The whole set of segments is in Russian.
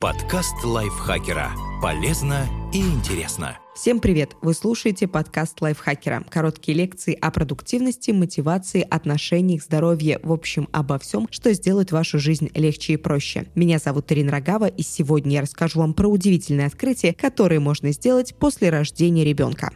Подкаст лайфхакера. Полезно и интересно. Всем привет! Вы слушаете подкаст лайфхакера. Короткие лекции о продуктивности, мотивации, отношениях, здоровье, в общем, обо всем, что сделает вашу жизнь легче и проще. Меня зовут Ирина Рогава, и сегодня я расскажу вам про удивительные открытия, которые можно сделать после рождения ребенка.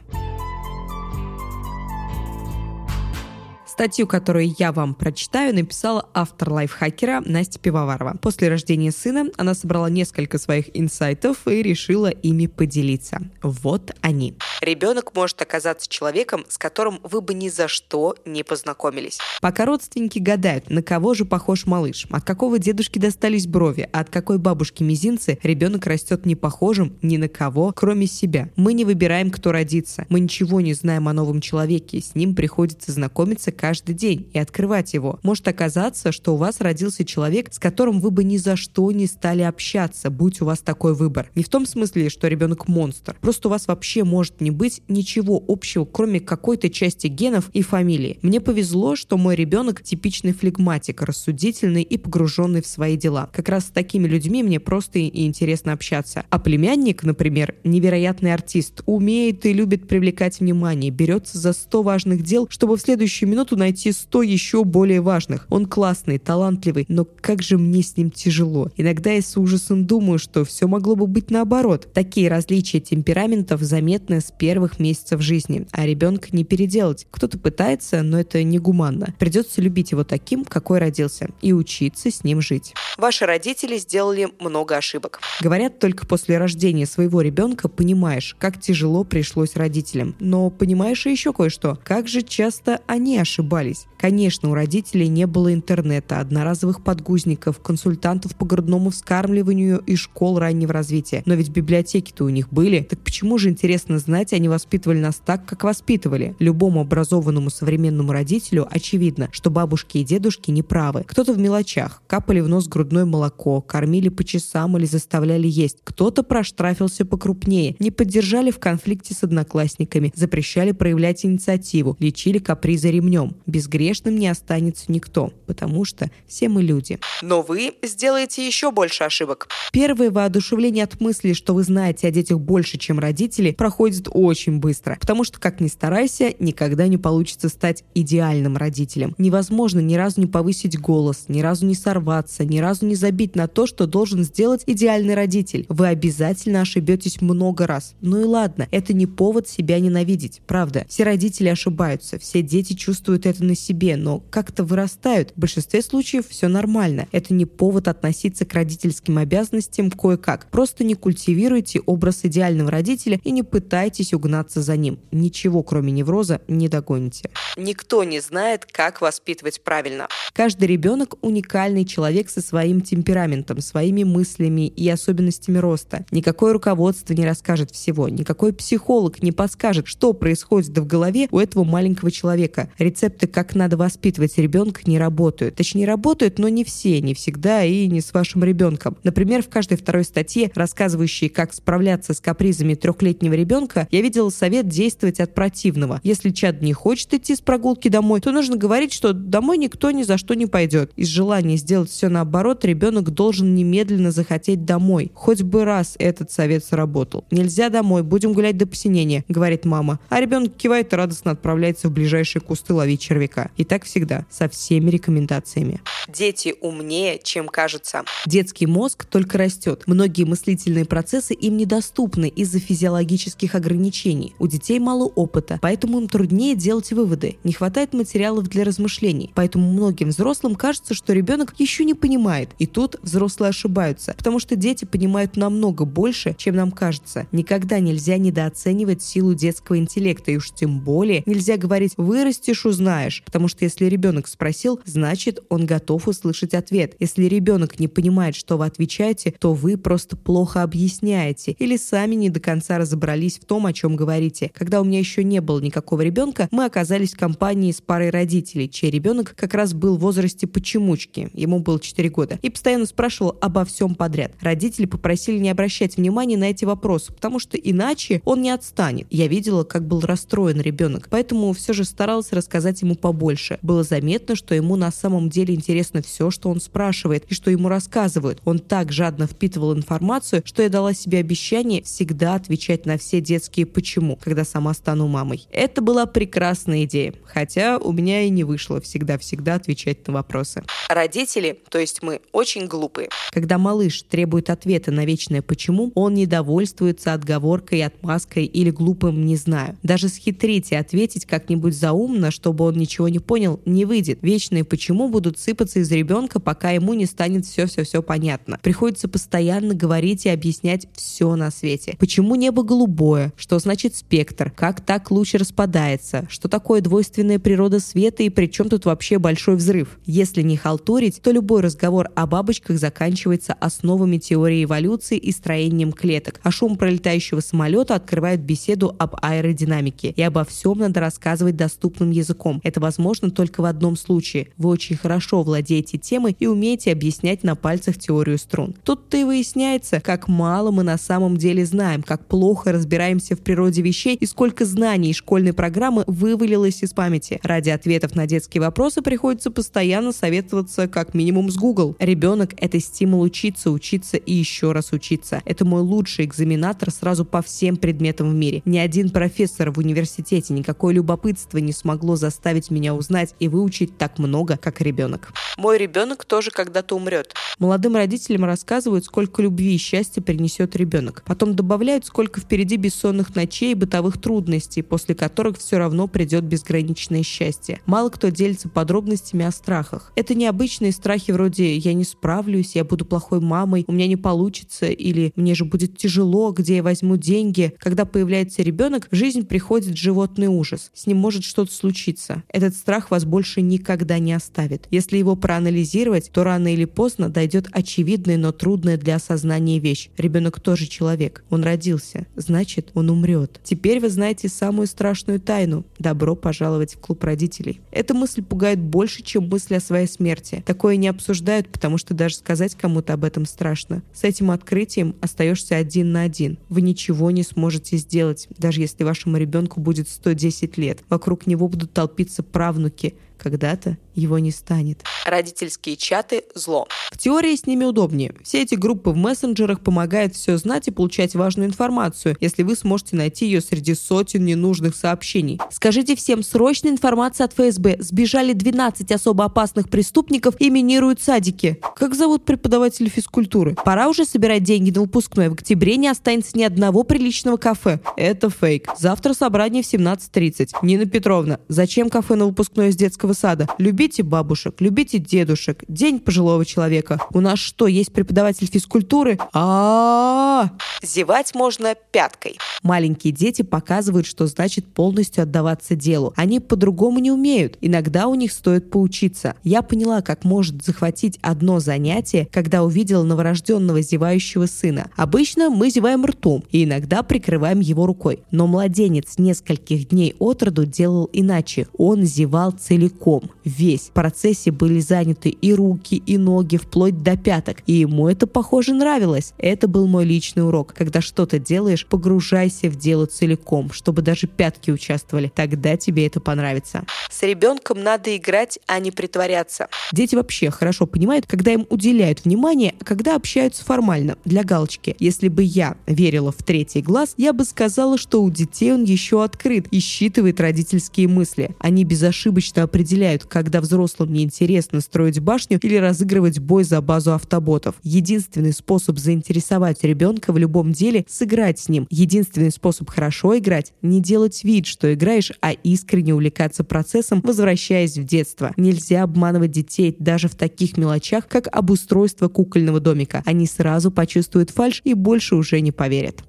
Статью, которую я вам прочитаю, написала автор лайфхакера Настя Пивоварова. После рождения сына она собрала несколько своих инсайтов и решила ими поделиться. Вот они. Ребенок может оказаться человеком, с которым вы бы ни за что не познакомились. Пока родственники гадают, на кого же похож малыш, от какого дедушки достались брови, а от какой бабушки мизинцы, ребенок растет не похожим ни на кого, кроме себя. Мы не выбираем, кто родится. Мы ничего не знаем о новом человеке, с ним приходится знакомиться каждый день и открывать его. Может оказаться, что у вас родился человек, с которым вы бы ни за что не стали общаться, будь у вас такой выбор. Не в том смысле, что ребенок монстр. Просто у вас вообще может не быть ничего общего, кроме какой-то части генов и фамилии. Мне повезло, что мой ребенок типичный флегматик, рассудительный и погруженный в свои дела. Как раз с такими людьми мне просто и интересно общаться. А племянник, например, невероятный артист, умеет и любит привлекать внимание, берется за 100 важных дел, чтобы в следующую минуту минуту найти 100 еще более важных. Он классный, талантливый, но как же мне с ним тяжело. Иногда я с ужасом думаю, что все могло бы быть наоборот. Такие различия темпераментов заметны с первых месяцев жизни, а ребенка не переделать. Кто-то пытается, но это негуманно. Придется любить его таким, какой родился, и учиться с ним жить. Ваши родители сделали много ошибок. Говорят, только после рождения своего ребенка понимаешь, как тяжело пришлось родителям. Но понимаешь и еще кое-что. Как же часто они ошибались ошибались. Конечно, у родителей не было интернета, одноразовых подгузников, консультантов по грудному вскармливанию и школ раннего развития. Но ведь библиотеки-то у них были. Так почему же, интересно знать, они воспитывали нас так, как воспитывали? Любому образованному современному родителю очевидно, что бабушки и дедушки не правы. Кто-то в мелочах, капали в нос грудное молоко, кормили по часам или заставляли есть. Кто-то проштрафился покрупнее, не поддержали в конфликте с одноклассниками, запрещали проявлять инициативу, лечили капризы ремнем безгрешным не останется никто, потому что все мы люди. Но вы сделаете еще больше ошибок. Первое воодушевление от мысли, что вы знаете о детях больше, чем родители, проходит очень быстро, потому что, как ни старайся, никогда не получится стать идеальным родителем. Невозможно ни разу не повысить голос, ни разу не сорваться, ни разу не забить на то, что должен сделать идеальный родитель. Вы обязательно ошибетесь много раз. Ну и ладно, это не повод себя ненавидеть, правда. Все родители ошибаются, все дети чувствуют чувствуют это на себе, но как-то вырастают. В большинстве случаев все нормально. Это не повод относиться к родительским обязанностям кое-как. Просто не культивируйте образ идеального родителя и не пытайтесь угнаться за ним. Ничего, кроме невроза, не догоните. Никто не знает, как воспитывать правильно. Каждый ребенок уникальный человек со своим темпераментом, своими мыслями и особенностями роста. Никакое руководство не расскажет всего, никакой психолог не подскажет, что происходит в голове у этого маленького человека. Рецепт рецепты, как надо воспитывать ребенка, не работают. Точнее, работают, но не все, не всегда и не с вашим ребенком. Например, в каждой второй статье, рассказывающей, как справляться с капризами трехлетнего ребенка, я видела совет действовать от противного. Если чад не хочет идти с прогулки домой, то нужно говорить, что домой никто ни за что не пойдет. Из желания сделать все наоборот, ребенок должен немедленно захотеть домой. Хоть бы раз этот совет сработал. Нельзя домой, будем гулять до посинения, говорит мама. А ребенок кивает и радостно отправляется в ближайшие кусты ловить червяка. И так всегда, со всеми рекомендациями. Дети умнее, чем кажется. Детский мозг только растет. Многие мыслительные процессы им недоступны из-за физиологических ограничений. У детей мало опыта, поэтому им труднее делать выводы. Не хватает материалов для размышлений. Поэтому многим взрослым кажется, что ребенок еще не понимает. И тут взрослые ошибаются, потому что дети понимают намного больше, чем нам кажется. Никогда нельзя недооценивать силу детского интеллекта, и уж тем более нельзя говорить «вырастешь, узнаешь» знаешь, потому что если ребенок спросил, значит, он готов услышать ответ. Если ребенок не понимает, что вы отвечаете, то вы просто плохо объясняете или сами не до конца разобрались в том, о чем говорите. Когда у меня еще не было никакого ребенка, мы оказались в компании с парой родителей, чей ребенок как раз был в возрасте почемучки, ему было 4 года, и постоянно спрашивал обо всем подряд. Родители попросили не обращать внимания на эти вопросы, потому что иначе он не отстанет. Я видела, как был расстроен ребенок, поэтому все же старалась рассказать ему побольше. Было заметно, что ему на самом деле интересно все, что он спрашивает и что ему рассказывают. Он так жадно впитывал информацию, что я дала себе обещание всегда отвечать на все детские «почему», когда сама стану мамой. Это была прекрасная идея, хотя у меня и не вышло всегда-всегда отвечать на вопросы. Родители, то есть мы, очень глупые. Когда малыш требует ответа на вечное «почему», он недовольствуется отговоркой, отмазкой или глупым «не знаю». Даже схитрить и ответить как-нибудь заумно, чтобы он ничего не понял, не выйдет. Вечные «почему» будут сыпаться из ребенка, пока ему не станет все-все-все понятно. Приходится постоянно говорить и объяснять все на свете. Почему небо голубое? Что значит спектр? Как так луч распадается? Что такое двойственная природа света и при чем тут вообще большой взрыв? Если не халтурить, то любой разговор о бабочках заканчивается основами теории эволюции и строением клеток, а шум пролетающего самолета открывает беседу об аэродинамике. И обо всем надо рассказывать доступным языком. Это возможно только в одном случае. Вы очень хорошо владеете темой и умеете объяснять на пальцах теорию струн. Тут-то и выясняется, как мало мы на самом деле знаем, как плохо разбираемся в природе вещей и сколько знаний школьной программы вывалилось из памяти. Ради ответов на детские вопросы приходится постоянно советоваться как минимум с Google. Ребенок — это стимул учиться, учиться и еще раз учиться. Это мой лучший экзаменатор сразу по всем предметам в мире. Ни один профессор в университете, никакое любопытство не смогло заставить меня узнать и выучить так много, как ребенок. Мой ребенок тоже когда-то умрет. Молодым родителям рассказывают, сколько любви и счастья принесет ребенок. Потом добавляют, сколько впереди бессонных ночей и бытовых трудностей, после которых все равно придет безграничное счастье. Мало кто делится подробностями о страхах. Это необычные страхи вроде «я не справлюсь», «я буду плохой мамой», «у меня не получится» или «мне же будет тяжело», «где я возьму деньги». Когда появляется ребенок, в жизнь приходит животный ужас. С ним может что-то случиться. Этот страх вас больше никогда не оставит. Если его проанализировать, то рано или поздно дойдет очевидная, но трудная для осознания вещь. Ребенок тоже человек. Он родился. Значит, он умрет. Теперь вы знаете самую страшную тайну. Добро пожаловать в клуб родителей. Эта мысль пугает больше, чем мысль о своей смерти. Такое не обсуждают, потому что даже сказать кому-то об этом страшно. С этим открытием остаешься один на один. Вы ничего не сможете сделать, даже если вашему ребенку будет 110 лет. Вокруг него будут толпиться правнуки, когда-то его не станет. Родительские чаты – зло. В теории с ними удобнее. Все эти группы в мессенджерах помогают все знать и получать важную информацию, если вы сможете найти ее среди сотен ненужных сообщений. Скажите всем, срочная информация от ФСБ. Сбежали 12 особо опасных преступников и минируют садики. Как зовут преподавателя физкультуры? Пора уже собирать деньги на выпускной. В октябре не останется ни одного приличного кафе. Это фейк. Завтра собрание в 17.30. Нина Петровна, зачем кафе на выпускной из детского сада? Любите бабушек, любите дедушек. День пожилого человека. У нас что, есть преподаватель физкультуры? а Зевать можно пяткой. Маленькие дети показывают, что значит полностью отдаваться делу. Они по-другому не умеют. Иногда у них стоит поучиться. Я поняла, как может захватить одно занятие, когда увидела новорожденного зевающего сына. Обычно мы зеваем ртом и иногда прикрываем его рукой. Но младенец нескольких дней от роду делал иначе. Он зевал целиком, весь. В процессе были заняты и руки, и ноги, вплоть до пяток. И ему это, похоже, нравилось. Это был мой личный урок. Когда что-то делаешь, погружайся в дело целиком, чтобы даже пятки участвовали. Тогда тебе это понравится. С ребенком надо играть, а не притворяться. Дети вообще хорошо понимают, когда им уделяют внимание, а когда общаются формально, для галочки. Если бы я верила в третий глаз, я бы сказала, что у детей он еще открыт и считывает родительские мысли. Они безошибочно определяют, когда взрослым неинтересно строить башню или разыгрывать бой за базу автоботов. Единственный способ заинтересовать ребенка в любом деле – сыграть с ним. Единственный способ хорошо играть – не делать вид, что играешь, а искренне увлекаться процессом, возвращаясь в детство. Нельзя обманывать детей даже в таких мелочах, как обустройство кукольного домика. Они сразу почувствуют фальш и больше уже не поверят.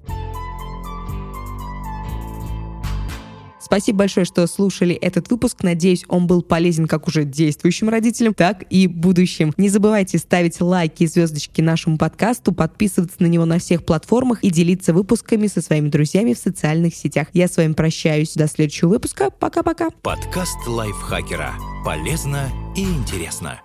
Спасибо большое, что слушали этот выпуск. Надеюсь, он был полезен как уже действующим родителям, так и будущим. Не забывайте ставить лайки и звездочки нашему подкасту, подписываться на него на всех платформах и делиться выпусками со своими друзьями в социальных сетях. Я с вами прощаюсь. До следующего выпуска. Пока-пока. Подкаст лайфхакера. Полезно и интересно.